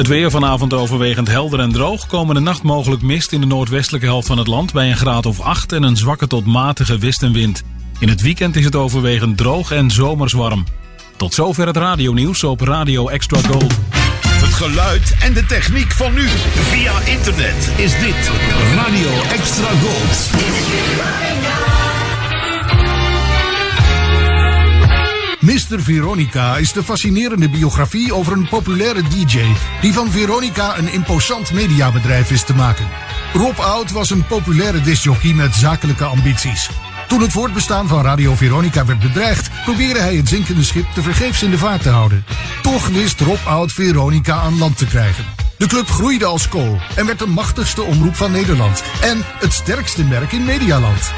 Het weer vanavond overwegend helder en droog. Komende nacht mogelijk mist in de noordwestelijke helft van het land bij een graad of 8 en een zwakke tot matige westenwind. In het weekend is het overwegend droog en zomers warm. Tot zover het radionieuws op Radio Extra Gold. Het geluid en de techniek van nu. Via internet is dit Radio Extra Gold. Mr. Veronica is de fascinerende biografie over een populaire DJ die van Veronica een imposant mediabedrijf is te maken. Rob Oud was een populaire discjockey met zakelijke ambities. Toen het voortbestaan van Radio Veronica werd bedreigd, probeerde hij het zinkende schip te vergeefs in de vaart te houden. Toch wist Rob Oud Veronica aan land te krijgen. De club groeide als kool en werd de machtigste omroep van Nederland en het sterkste merk in Medialand.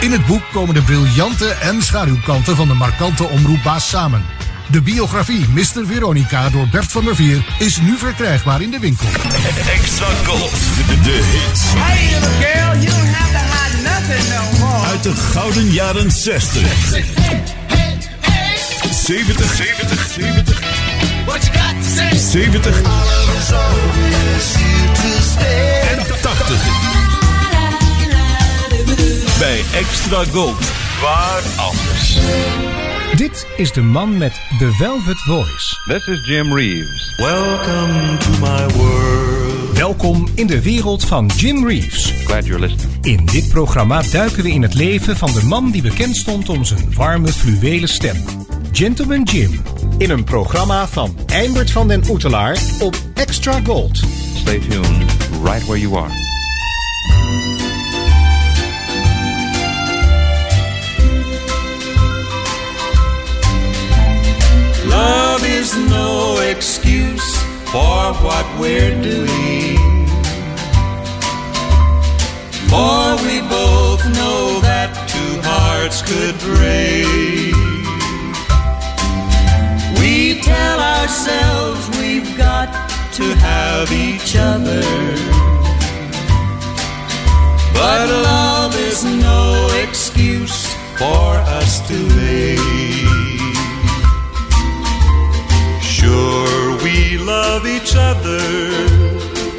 In het boek komen de briljante en schaduwkanten van de markante omroepbaas samen. De biografie Mr. Veronica door Bert van der Veer is nu verkrijgbaar in de winkel. Extra Gold. De, de hits. Hey, little girl, you don't have to hide nothing no more. Uit de gouden jaren 60. 70, 70, 70. What you got to say? 70 en 80. Bij Extra Gold. Waar anders? Dit is de man met The Velvet Voice. This is Jim Reeves. Welcome to my world. Welkom in de wereld van Jim Reeves. Glad you're listening. In dit programma duiken we in het leven van de man die bekend stond om zijn warme fluwelen stem. Gentleman Jim. In een programma van Eimert van den Oetelaar op Extra Gold. Stay tuned right where you are. Love is no excuse for what we're doing. For we both know that two hearts could break. We tell ourselves we've got to have each other. But love is no excuse for us to leave. Sure, we love each other,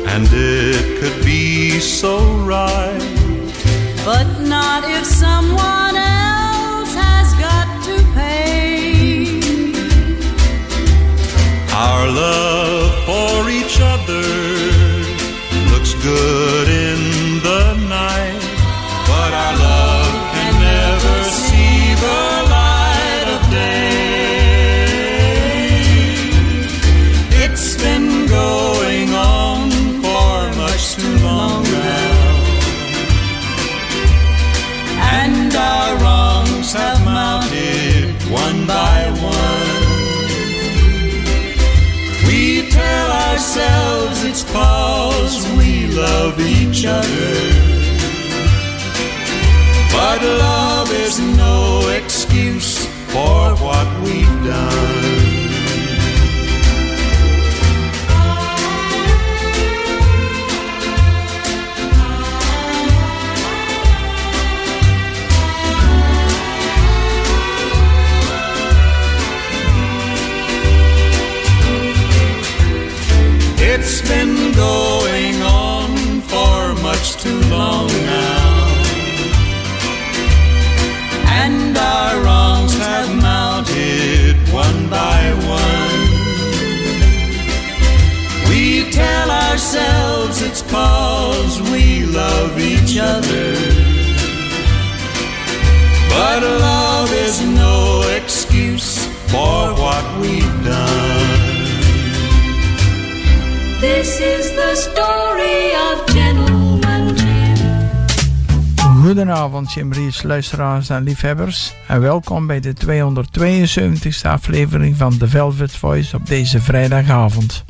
and it could be so right. But not if someone else love for each other. Looks good love each other. But love luisteraars en liefhebbers. En welkom bij de 272e aflevering van The Velvet Voice op deze vrijdagavond.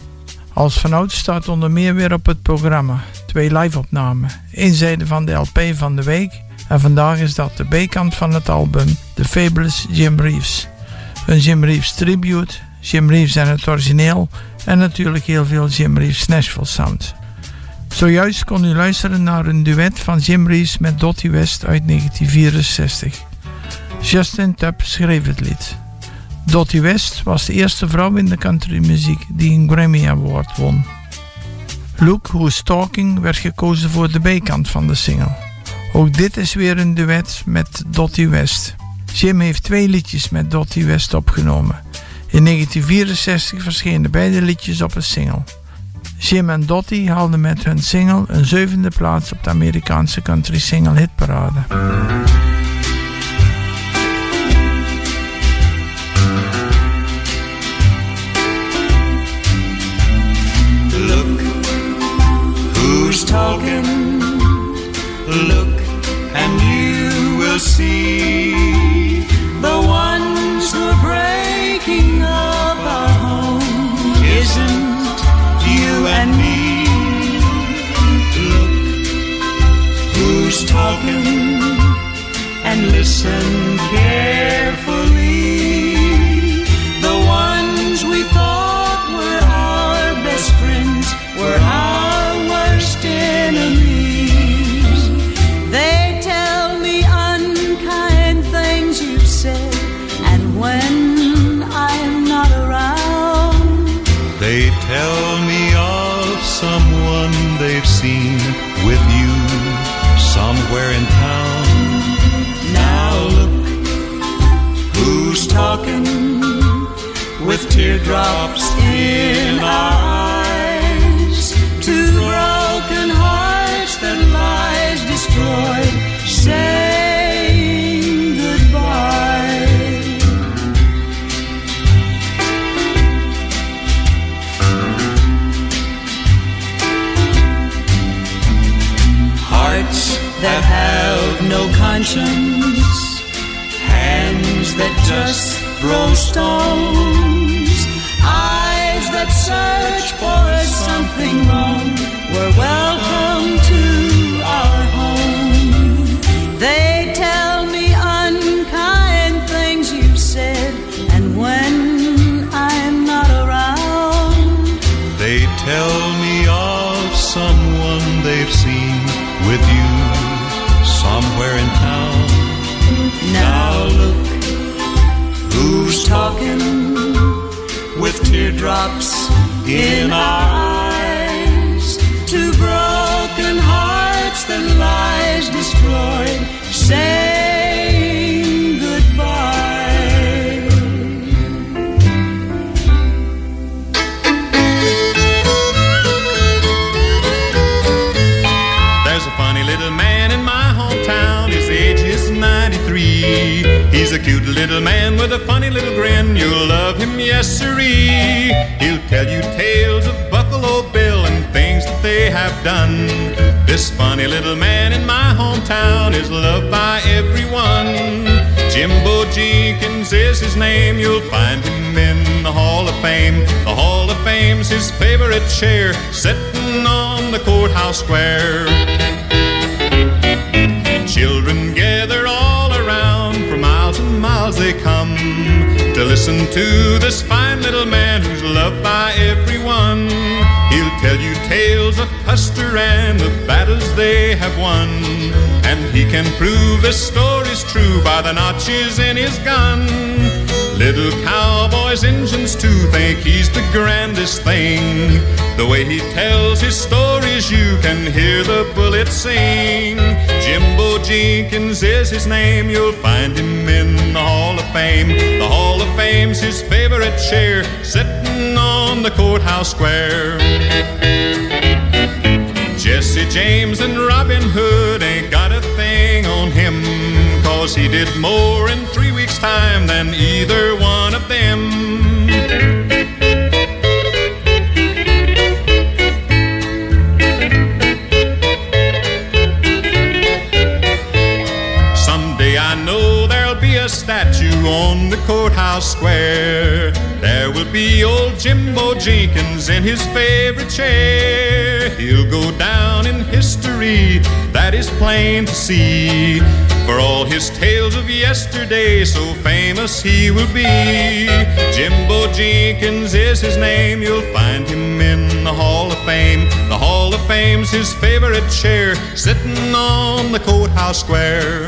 Als vanouds staat onder meer weer op het programma twee live-opnamen. Eén zijde van de LP van de week en vandaag is dat de B-kant van het album The Fabulous Jim Reeves. Een Jim Reeves tribute, Jim Reeves en het origineel en natuurlijk heel veel Jim Reeves Nashville sound. Zojuist kon u luisteren naar een duet van Jim Reeves met Dottie West uit 1964. Justin Tubb schreef het lied. Dottie West was de eerste vrouw in de countrymuziek die een Grammy Award won. Look Who's Talking werd gekozen voor de B-kant van de single. Ook dit is weer een duet met Dottie West. Jim heeft twee liedjes met Dottie West opgenomen. In 1964 verschenen beide liedjes op een single. Jim en Dottie haalden met hun single een zevende plaats op de Amerikaanse country single hitparade. Tell me of someone they've seen with you somewhere in town. now look who's talking with teardrops in our eyes. Cute little man with a funny little grin. You'll love him, yes, sirree. He'll tell you tales of Buffalo Bill and things that they have done. This funny little man in my hometown is loved by everyone. Jimbo Jenkins is his name. You'll find him in the Hall of Fame. The Hall of Fame's his favorite chair, sitting on the courthouse square. Children gather they come to listen to this fine little man who's loved by everyone. He'll tell you tales of Custer and the battles they have won. And he can prove his story's true by the notches in his gun. Little cowboys, engines too, think he's the grandest thing. The way he tells his stories, you can hear the bullets sing. Jimbo Jenkins is his name, you'll find him in the Hall of Fame. The Hall of Fame's his favorite chair, sitting on the courthouse square. Jesse James and Robin Hood ain't got a thing on him. Cause he did more in three weeks' time than either one of them. Someday I know there'll be a statue on the courthouse square. There will be old Jimbo Jenkins in his favorite chair. He'll go down in history, that is plain to see. For all his tales of yesterday, so famous he will be. Jimbo Jenkins is his name, you'll find him in the Hall of Fame. The Hall of Fame's his favorite chair, sitting on the courthouse square.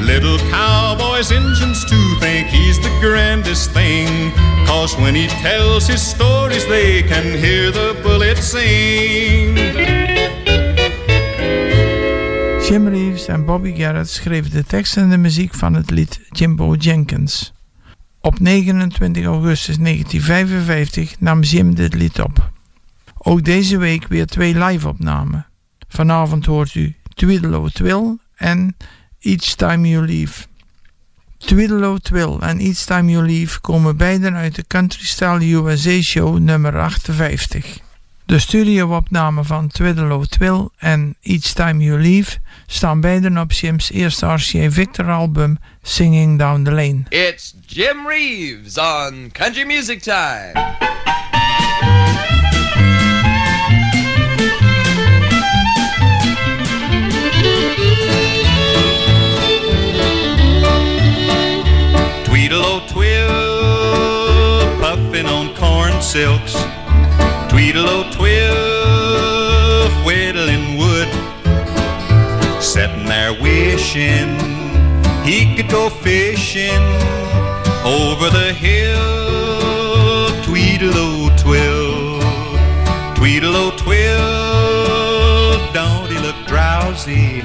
Little cowboys boys' engines too think he's the grandest thing. Cause when he tells his stories, they can hear the bullets sing. Jim Reeves en Bobby Garrett schreven de tekst en de muziek van het lied Jimbo Jenkins. Op 29 augustus 1955 nam Jim dit lied op. Ook deze week weer twee live-opnamen. Vanavond hoort u Tweedlo Twill en Each Time You Leave. Tweedlo Twill en Each Time You Leave komen beiden uit de Country Style USA Show nummer 58. De studioopnamen van Twiddle Twill en Each Time You Leave staan beiden op Jim's eerste RCA Victor album Singing Down the Lane. It's Jim Reeves on Country Music Time. Tweedle-o twill, puffin' on corn silks. Wishing he could go fishing over the hill. Tweedle-o twill, Tweedle-o twill, don't he look drowsy?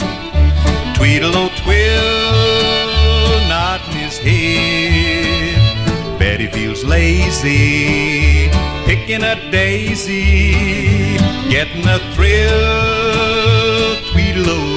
Tweedle-o twill, nodding his head. Betty feels lazy, picking a daisy, getting a thrill. Tweedle-o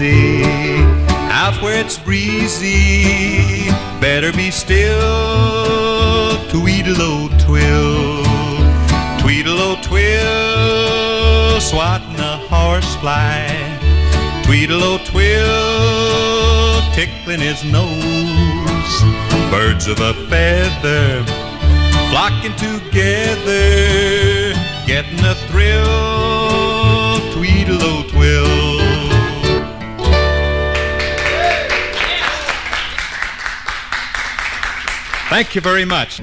easy, out where it's breezy. Better be still, Tweedle-o twill. Tweedle-o twill, swatting a horsefly. Tweedle-o twill, tickling his nose. Birds of a feather flocking together, getting a thrill. Thank you very much.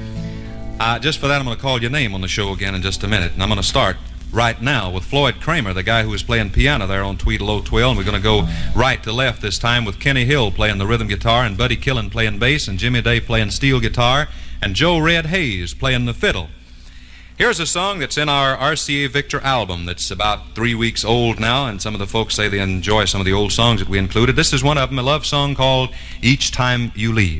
Uh, just for that, I'm going to call your name on the show again in just a minute. And I'm going to start right now with Floyd Cramer, the guy who was playing piano there on Tweedle-O Twill. And we're going to go right to left this time with Kenny Hill playing the rhythm guitar, and Buddy Killen playing bass, and Jimmy Day playing steel guitar, and Joe Red Hayes playing the fiddle. Here's a song that's in our RCA Victor album that's about three weeks old now, and some of the folks say they enjoy some of the old songs that we included. This is one of them, a love song called Each Time You Leave.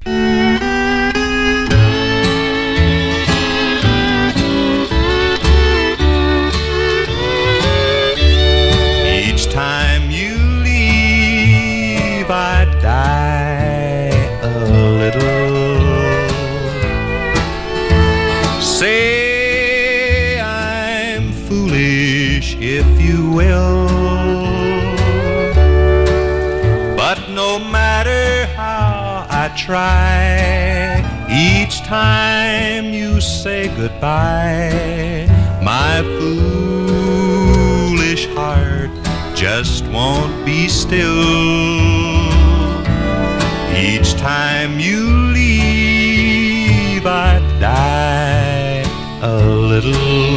Try, each time you say goodbye, my foolish heart just won't be still. Each time you leave, I die a little.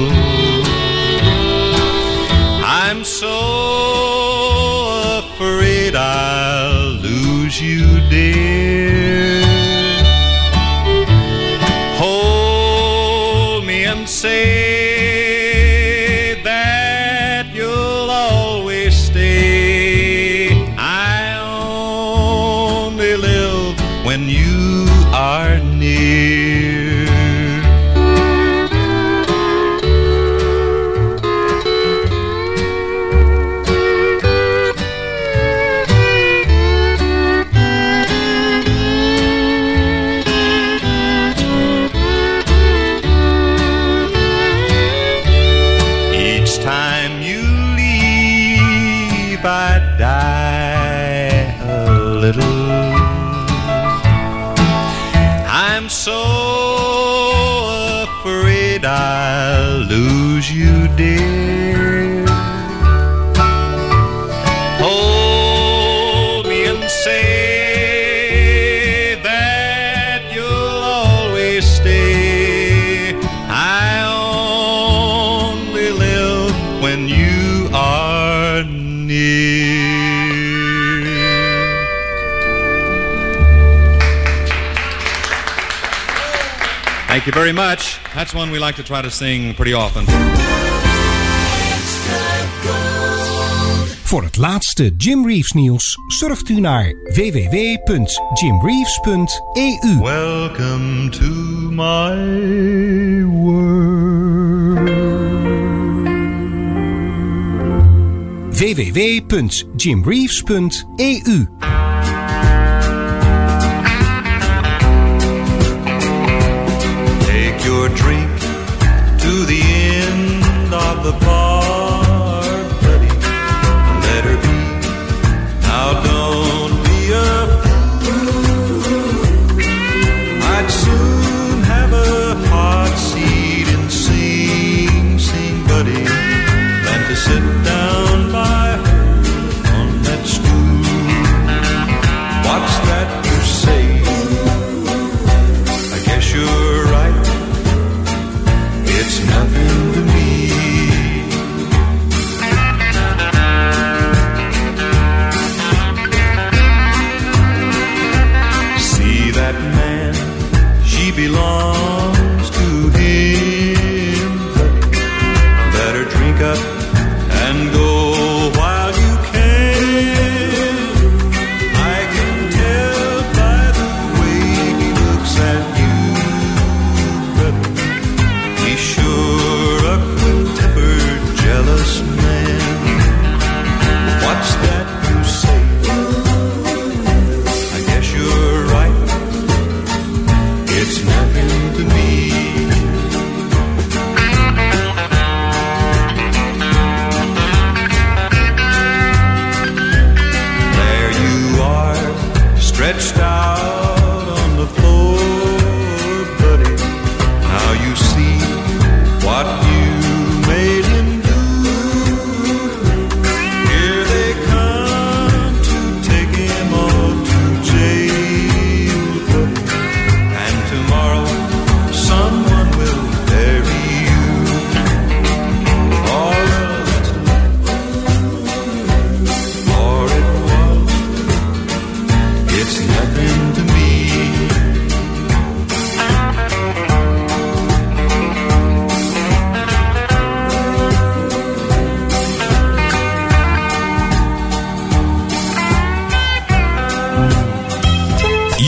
like to try to sing pretty often. Voor het laatste Jim Reeves nieuws surft u naar www.jimreeves.eu. Welcome to my world. www.jimreeves.eu sit down.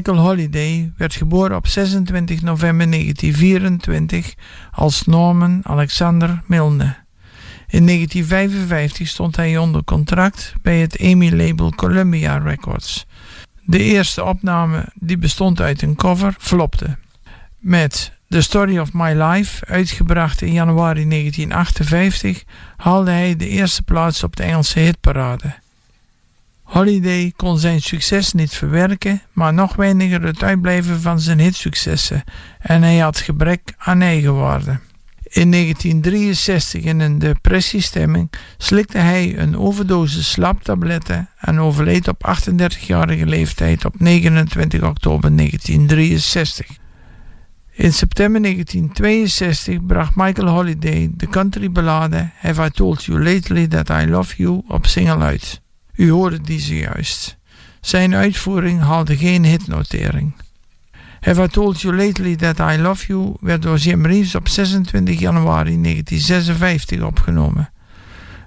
Michael Holiday werd geboren op 26 november 1924 als Norman Alexander Milne. In 1955 stond hij onder contract bij het EMI-label Columbia Records. De eerste opname, die bestond uit een cover, flopte. Met The Story of My Life, uitgebracht in januari 1958, haalde hij de eerste plaats op de Engelse hitparade. Holiday kon zijn succes niet verwerken, maar nog weiniger het uitblijven van zijn hitsuccessen en hij had gebrek aan eigenwaarde. In 1963 in een depressiestemming slikte hij een overdosis slaaptabletten en overleed op 38-jarige leeftijd op 29 oktober 1963. In september 1962 bracht Michael Holiday de countryballade Have I Told You Lately That I Love You op single uit. U hoorde die zojuist. Zijn uitvoering haalde geen hitnotering. Have I Told You Lately That I Love You werd door Jim Reeves op 26 januari 1956 opgenomen.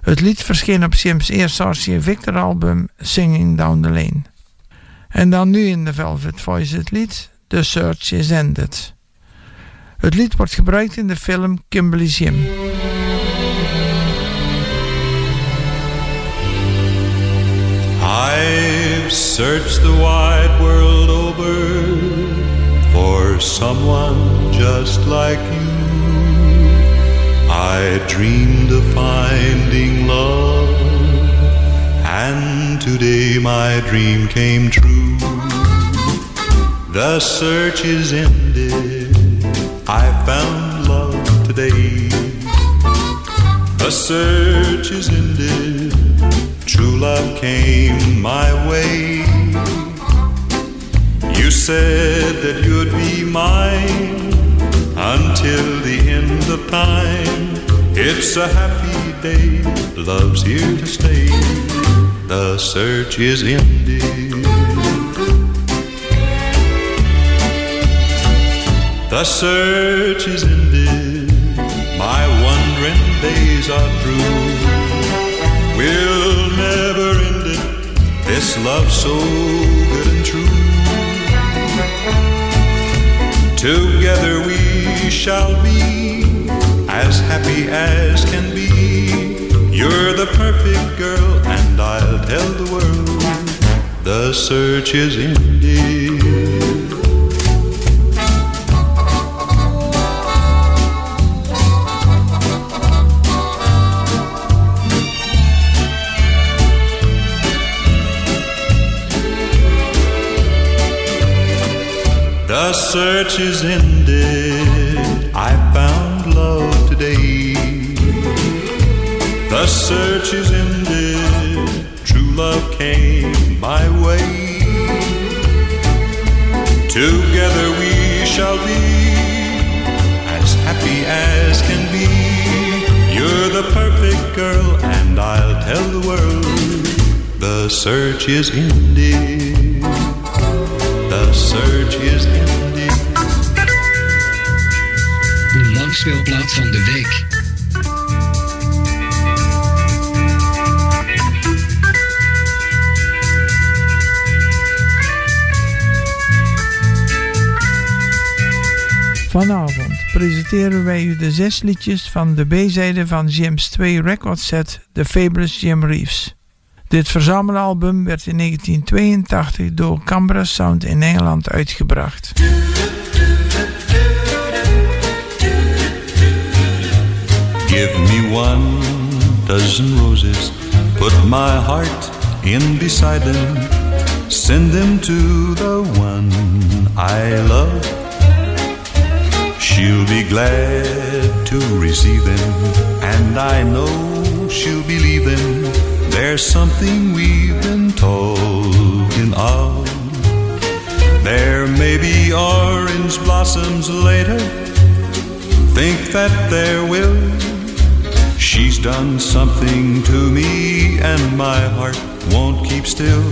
Het lied verscheen op Jim's eerste RCA Victor album Singing Down the Lane. En dan nu in de Velvet Voice het lied The Search Is Ended. Het lied wordt gebruikt in de film Kimberly's Jim. I've searched the wide world over for someone just like you. I dreamed of finding love, and today my dream came true. The search is ended, I found love today. The search is ended, true love came my way. You said that you'd be mine until the end of time. It's a happy day, love's here to stay. The search is ended. The search is ended, my wandering days are through. We'll this love so good and true. Together we shall be as happy as can be. You're the perfect girl, and I'll tell the world the search is ended. Search is ended. I found love today. The search is ended. True love came my way. Together we shall be as happy as can be. You're the perfect girl, and I'll tell the world the search is ended. The search is ended. De langspeelplaat van de week. Vanavond presenteren wij u de zes liedjes van de B-zijde van Jim's 2 record set The Fabulous Jim Reeves. Dit verzamelalbum werd in 1982 door Canberra Sound in Engeland uitgebracht. Give me one dozen roses, put my heart in beside them, send them to the one I love. She'll be glad to receive them, and I know she'll believe them. There's something we've been talking of. There may be orange blossoms later, think that there will. She's done something to me, and my heart won't keep still.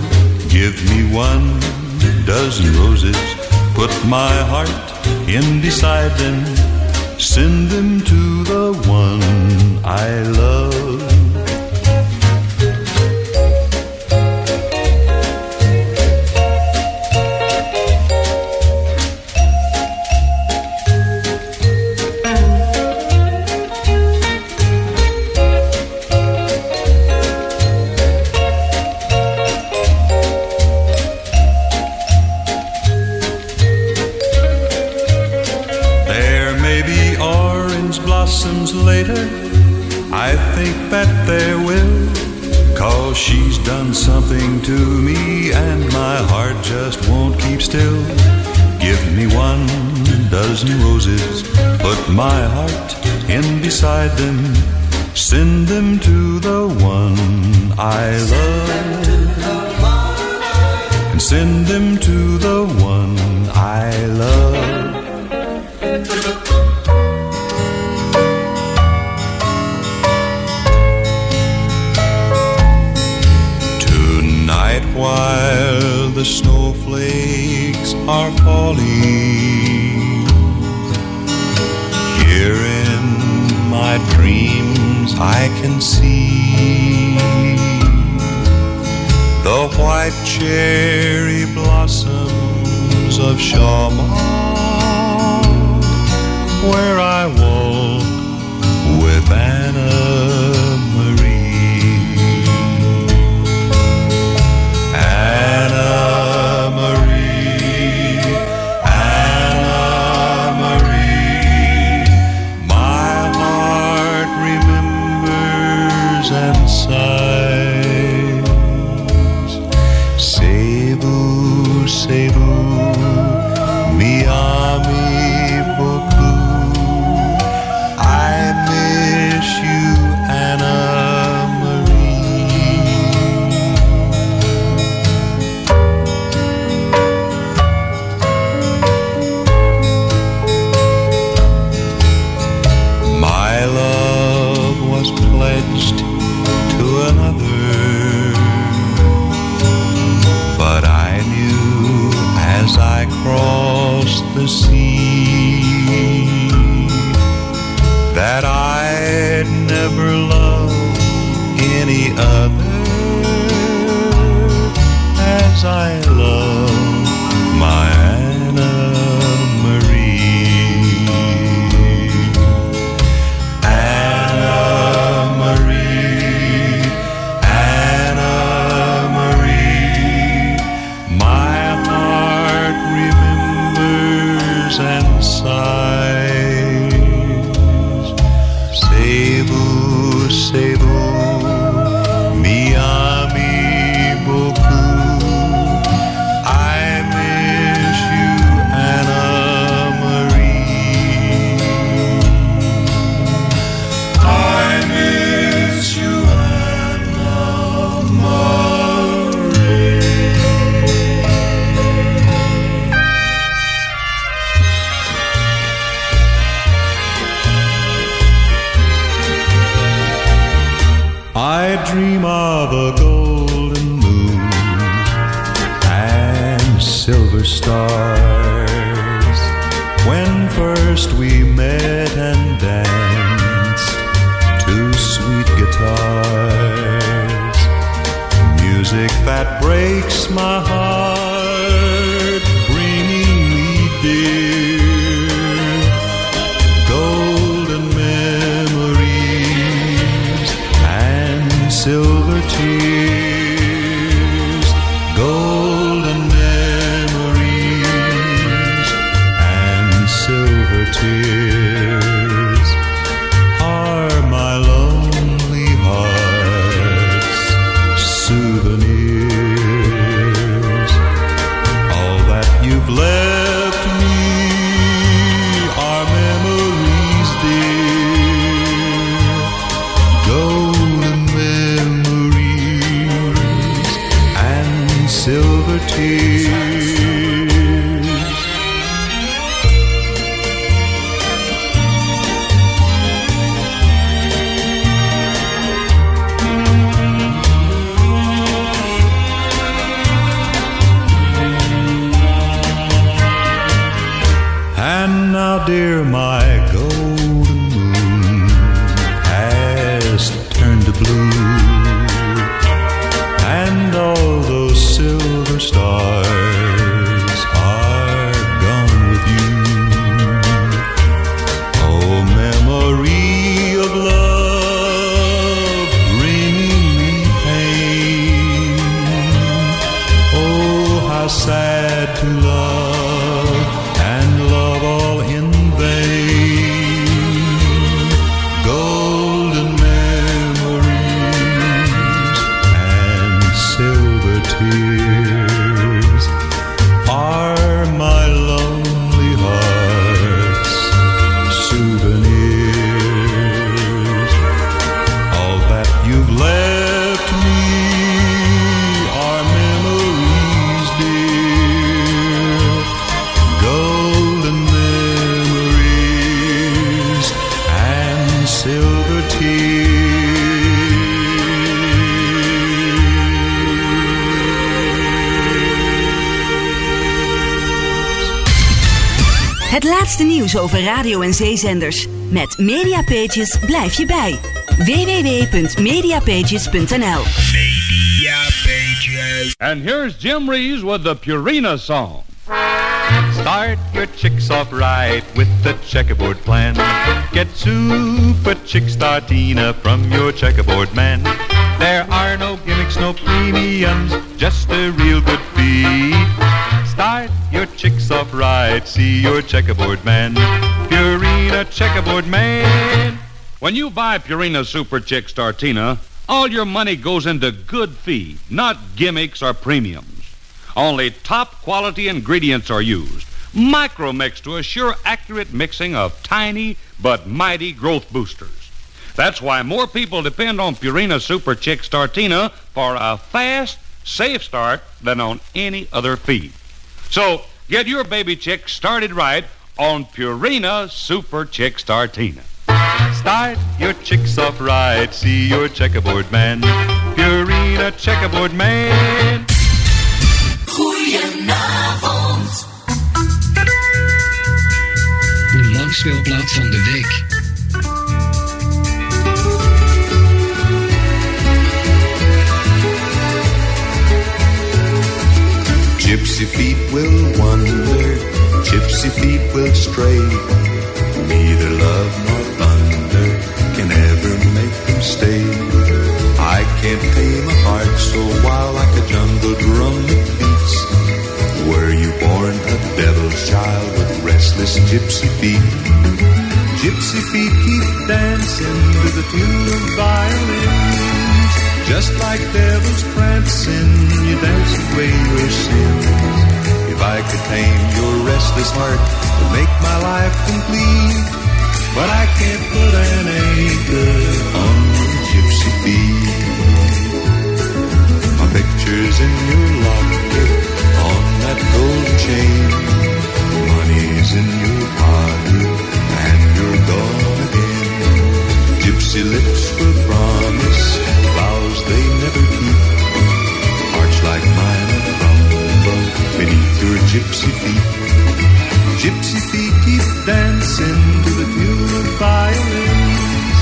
Give me one dozen roses, put my heart in beside them, send them to the one I love. them. Send them to the one I love. And send them to the one I love. I can see the white cherry blossoms of Shamar where I walk with Anna. Radio- en zeezenders. Met Mediapages blijf je bij. www.mediapages.nl And here's Jim Reeves with the Purina song. Start your chicks off right with the checkerboard plan. Get super chick startena from your checkerboard man. There are no gimmicks, no premiums, just a real good feed. Start your chicks off right, see your checkerboard man. Purina checkerboard man. When you buy Purina Super Chick Startena, all your money goes into good feed, not gimmicks or premiums. Only top quality ingredients are used. Micromix to assure accurate mixing of tiny but mighty growth boosters. That's why more people depend on Purina Super Chick Startena for a fast, safe start than on any other feed. So get your baby chick started right on Purina Super Chick Startena. Start your chicks off right, see your checkerboard man. Purina checkerboard man. Goedenavond. De langspeelplaat van de week. Gypsy feet will wander, gypsy feet will stray. Neither love nor thunder can ever make them stay. I can't tame a heart so wild like a jungle drum that beats. Were you born a devil's child with restless gypsy feet? Gypsy feet keep dancing to the tune of violins. Just like devils prancing, you dance away your sins. I could tame your restless heart, would make my life complete. But I can't put an anchor on your gypsy feet. My picture's in your locket on that golden chain. Money's in your pocket and you're gone again. Gypsy lips will promise vows they never keep. Hearts like mine are crumble beneath your gypsy feet. Gypsy feet keep dancing to the tune of violins.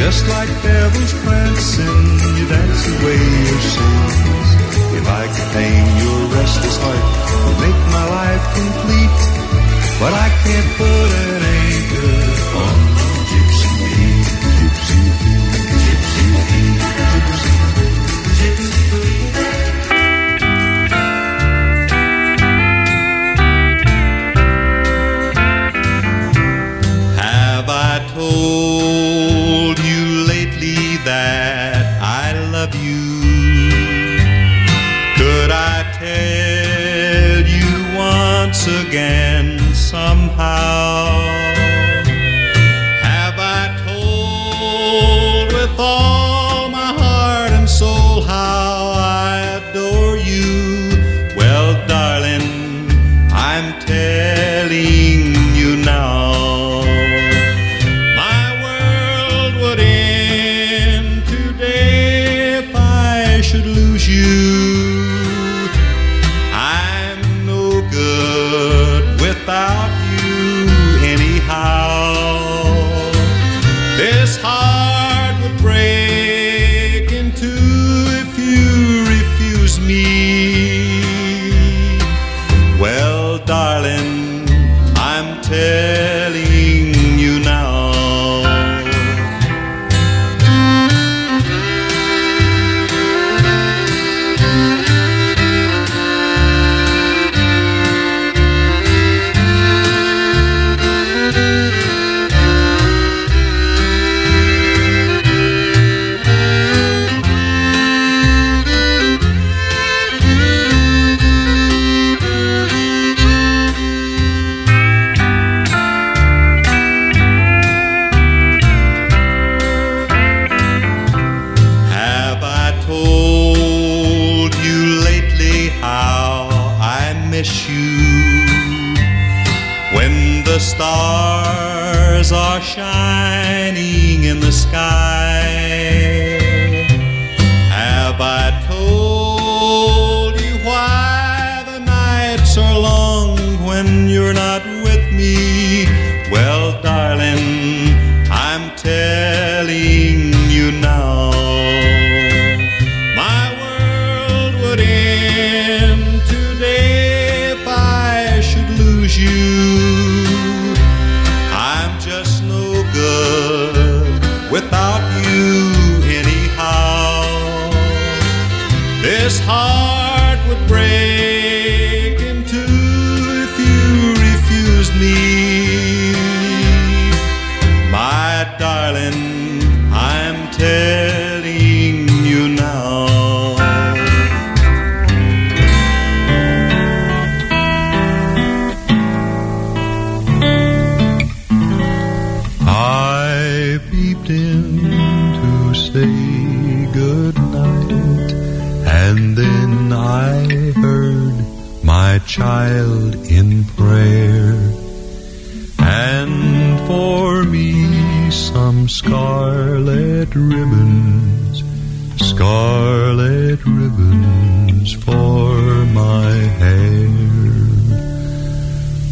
Just like devils prancing, you dance away your sins. If I could tame your restless heart, would make my life complete. But I can't put an anchor somehow?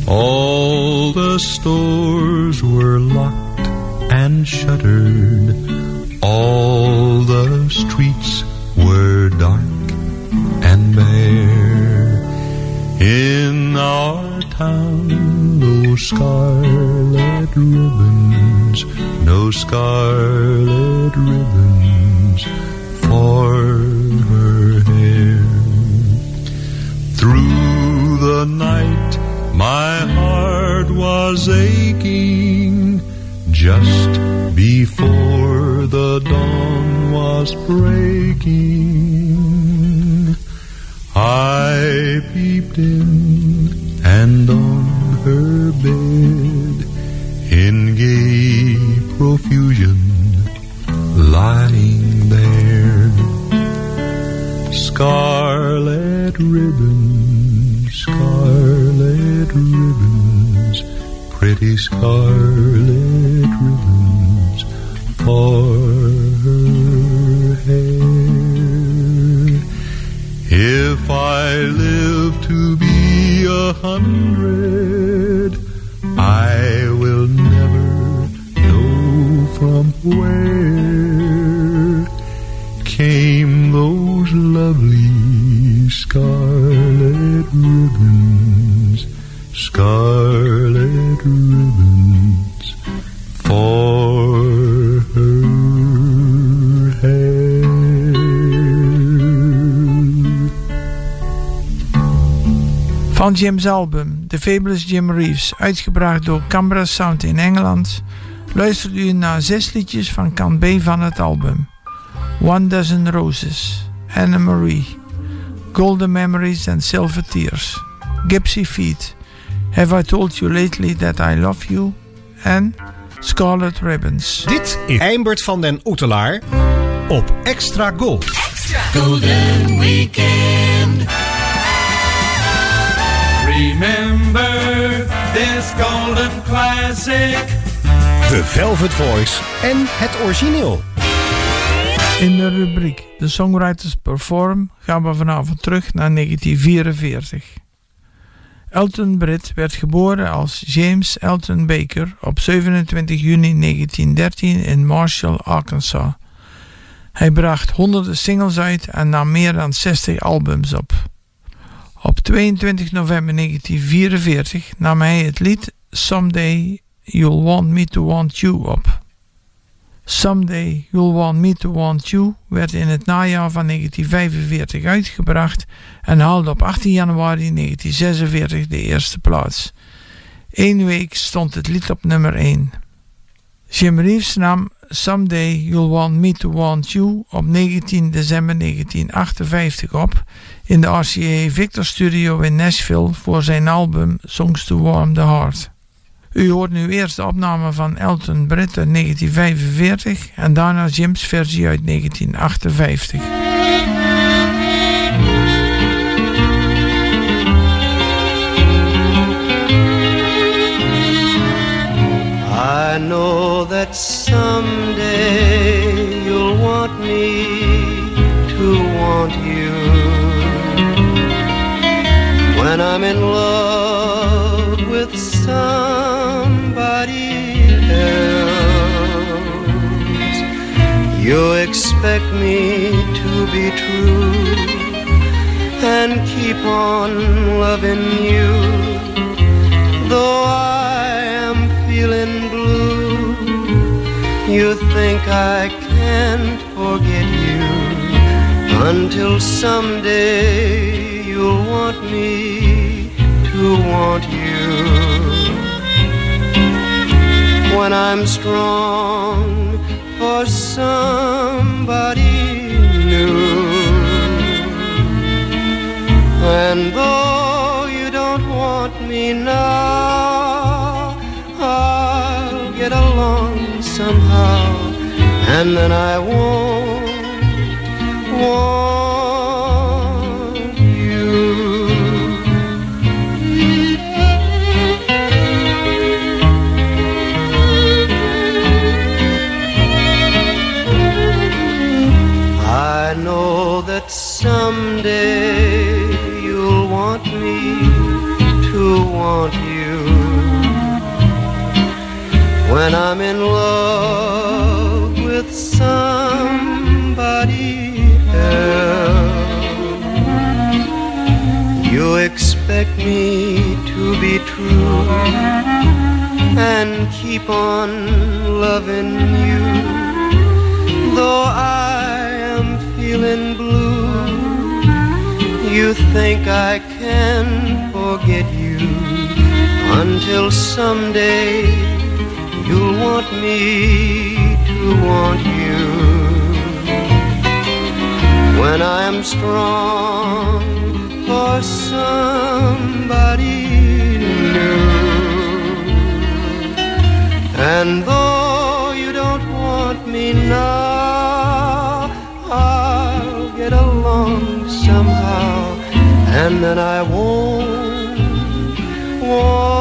All the stores were locked and shuttered, all the streets were dark and bare. In our town, no scarlet ribbons, no scarlet ribbons breaking. I peeped in and on her bed in gay profusion lying there. Scarlet ribbons, scarlet ribbons, pretty scarlet hundred, Jim's album The Fabulous Jim Reeves, uitgebracht door Canberra Sound in Engeland, luistert u naar zes liedjes van kant B van het album. One Dozen Roses, Anna Marie, Golden Memories and Silver Tears, Gypsy Feet, Have I Told You Lately That I Love You en Scarlet Ribbons. Dit is Eimbert van den Oetelaar op Extra Gold. Golden Weekend. Remember this golden classic. The Velvet Voice en het origineel. In de rubriek The Songwriters Perform gaan we vanavond terug naar 1944. Elton Britt werd geboren als James Elton Baker op 27 juni 1913 in Marshall, Arkansas. Hij bracht honderden singles uit en nam meer dan 60 albums op. Op 22 november 1944 nam hij het lied Someday You'll Want Me to Want You op. Someday You'll Want Me to Want You werd in het najaar van 1945 uitgebracht en haalde op 18 januari 1946 de eerste plaats. Eén week stond het lied op nummer 1. Jim Reeves nam Someday You'll Want Me to Want You op 19 december 1958 op in de RCA Victor Studio in Nashville voor zijn album Songs to Warm the Heart. U hoort nu eerst de opname van Elton Britt uit 1945 en daarna Jim's versie uit 1958. That someday you'll want me to want you. When I'm in love with somebody else, you expect me to be true and keep on loving you. You think I can't forget you until someday you'll want me to want you. When I'm strong for somebody new. And though you don't want me now, and then I won't me to be true and keep on loving you, though I am feeling blue. You think I can forget you until someday you'll want me to want you. When I'm strong somebody new. And though you don't want me now, I'll get along somehow, and then I won't want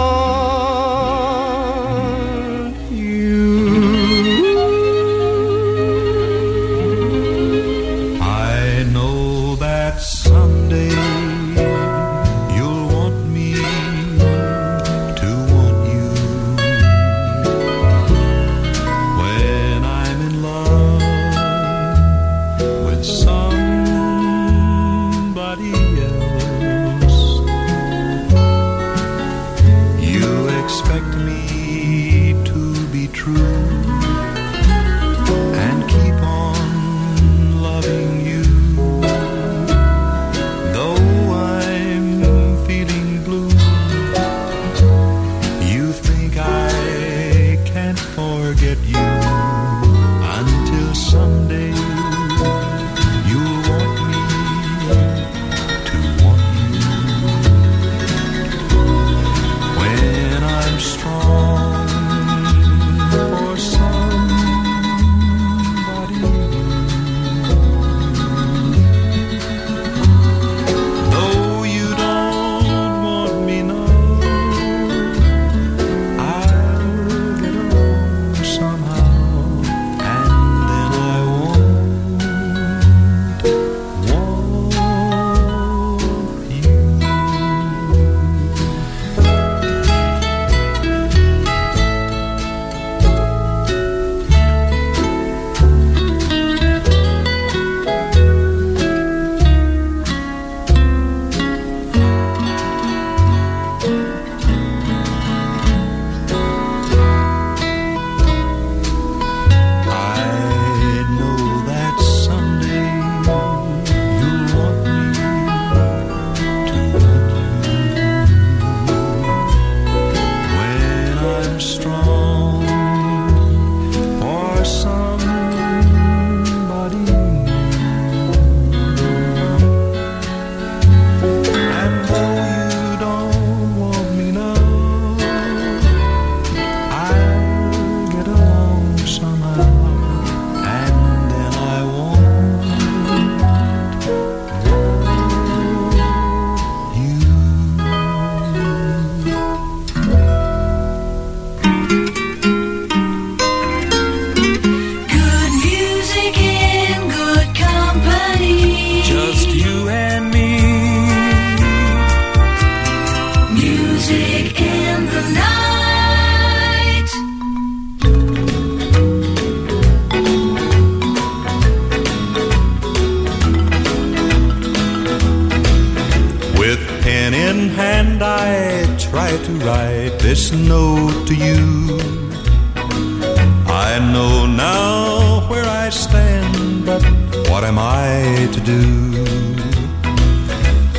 I stand, but what am I to do?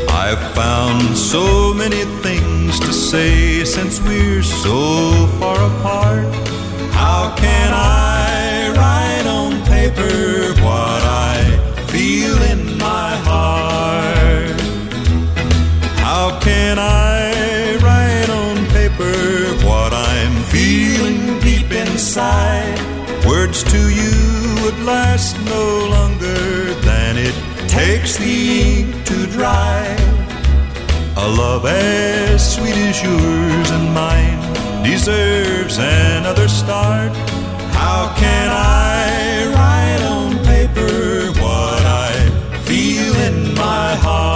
I've found so many things to say since we're so far apart. How can I write on paper what I feel in my heart? How can I write on paper what I'm feeling deep inside? Words to you would last no longer than it takes the ink to dry. A love as sweet as yours and mine deserves another start. How can I write on paper what I feel in my heart?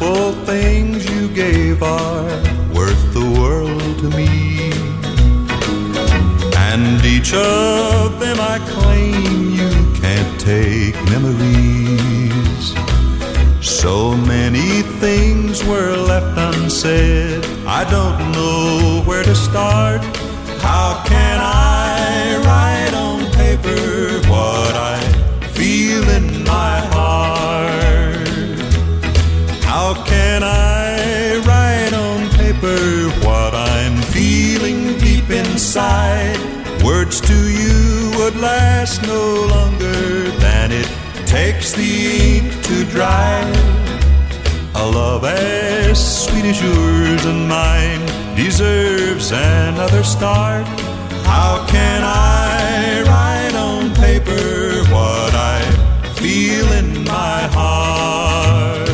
Simple things you gave are worth the world to me. And each of them I claim you can't take memories. So many things were left unsaid. I don't know where to start. Inside? Words to you would last no longer than it takes the ink to dry. A love as sweet as yours and mine deserves another start. How can I write on paper what I feel in my heart?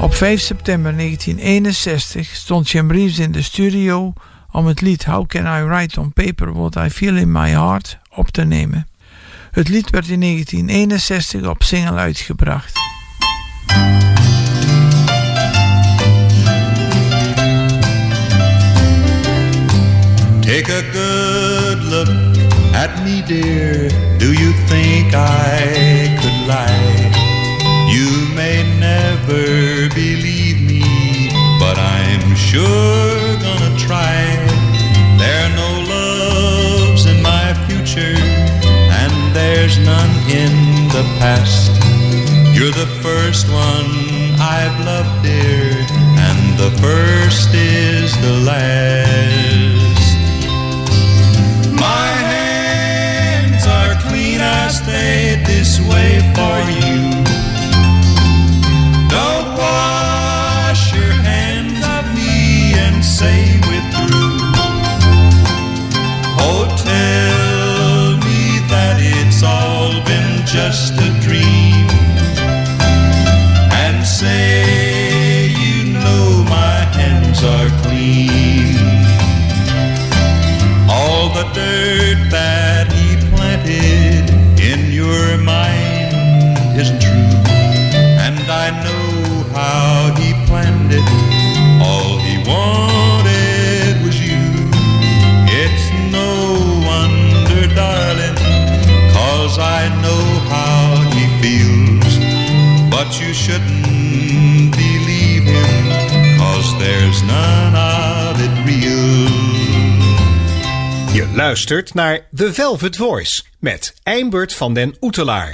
Op 5 september 1961 stond Jim Reeves in de studio om het lied How Can I Write on Paper What I Feel in My Heart op te nemen. Het lied werd in 1961 op single uitgebracht. Take a good look at me, dear. Do you think I could lie? You may never believe me, but I'm sure gonna try. There's none in the past. You're the first one I've loved, dear, and the first is the last. My hands are clean, I stayed this way for you. Don't wash your hands of me and say just a dream. And say you know my hands are clean. All the dirt that luistert naar The Velvet Voice met Eimbert van den Oetelaar.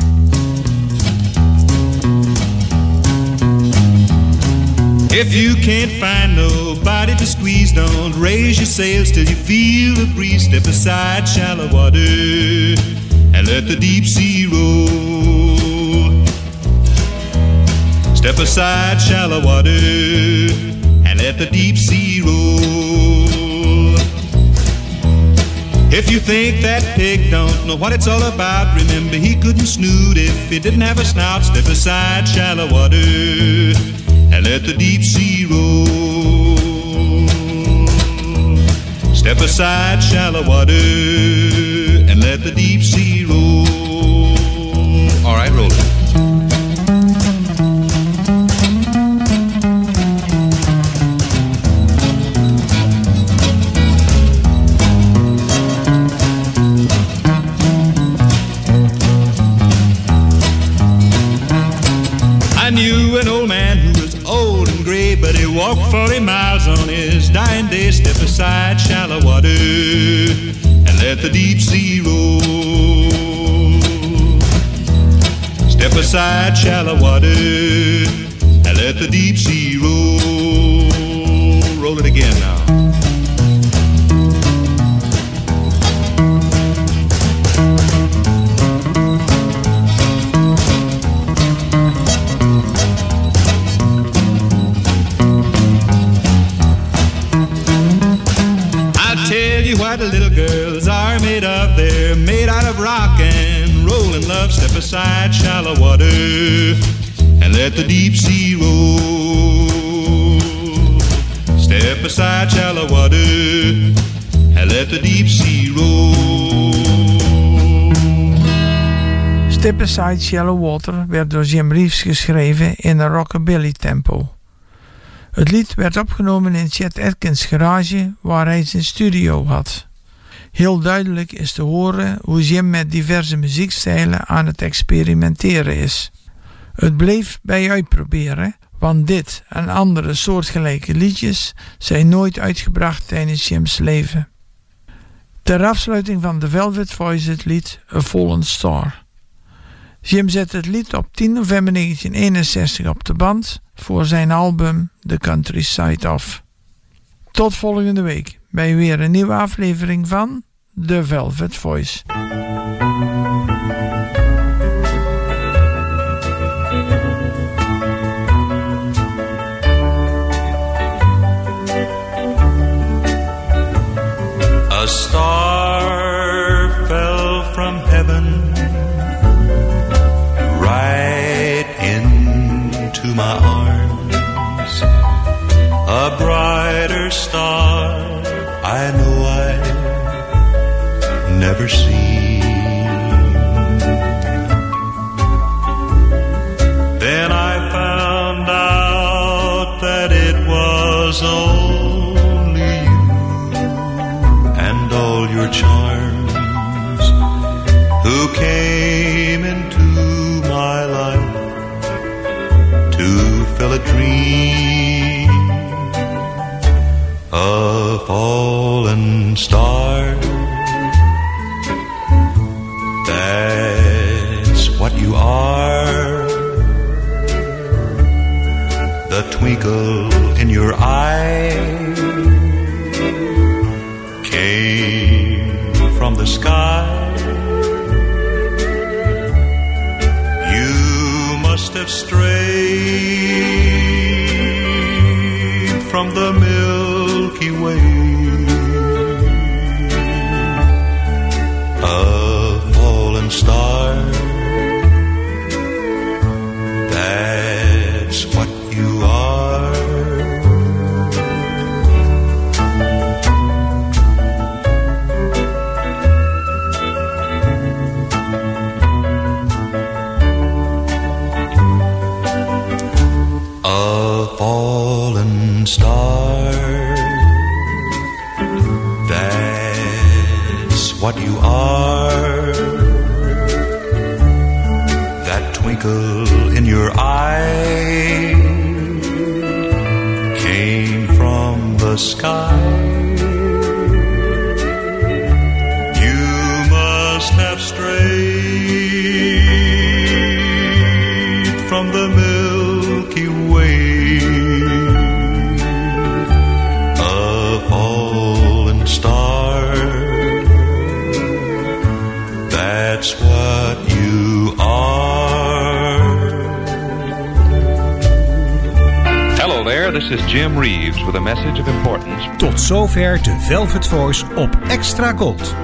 If you can't find nobody to squeeze, don't raise your sails till you feel the breeze. Step aside shallow water and let the deep sea roll. Step aside shallow water and let the deep sea roll. If you think that pig don't know what it's all about, remember he couldn't snoot if he didn't have a snout. Step aside shallow water and let the deep sea roll. Step aside shallow water and let the deep sea roll. All right, roll it. Walked 40 miles on his dying day. Step aside shallow water and let the deep sea roll. Step aside shallow water and let the deep sea roll. Roll it again now. Let the deep sea roll. Step aside shallow water let the deep sea roll. Step Aside Shallow Water werd door Jim Reeves geschreven in een rockabilly tempo. Het lied werd opgenomen in Chet Atkins garage waar hij zijn studio had. Heel duidelijk is te horen hoe Jim met diverse muziekstijlen aan het experimenteren is. Het bleef bij uitproberen, want dit en andere soortgelijke liedjes zijn nooit uitgebracht tijdens Jim's leven. Ter afsluiting van The Velvet Voice het lied A Fallen Star. Jim zet het lied op 10 november 1961 op de band voor zijn album The Countryside Off. Tot volgende week bij weer een nieuwe aflevering van The Velvet Voice. Star your charms who came into my life to fill a dream a fallen star that's what you are. The twinkle fallen star. That's what you are. Hello there, this is Jim Reeves with a message of importance. Tot zover de Velvet Voice op Extra Gold.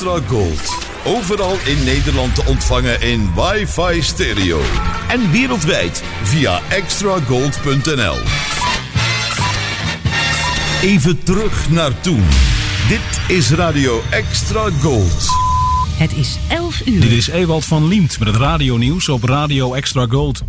Extra Gold. Overal in Nederland te ontvangen in wifi stereo. En wereldwijd via extragold.nl. Even terug naar toen. Dit is Radio Extra Gold. Het is 11 uur. Dit is Ewald van Liemt met het radionieuws op Radio Extra Gold.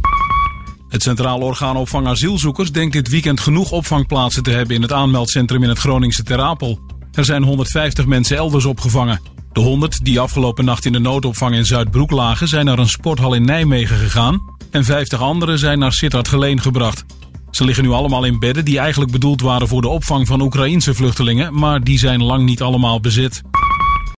Het Centraal Orgaan Opvang Asielzoekers denkt dit weekend genoeg opvangplaatsen te hebben in het aanmeldcentrum in het Groningse Ter Apel. Er zijn 150 mensen elders opgevangen. De 100 die afgelopen nacht in de noodopvang in Zuidbroek lagen zijn naar een sporthal in Nijmegen gegaan en 50 anderen zijn naar Sittard Geleen gebracht. Ze liggen nu allemaal in bedden die eigenlijk bedoeld waren voor de opvang van Oekraïense vluchtelingen, maar die zijn lang niet allemaal bezet.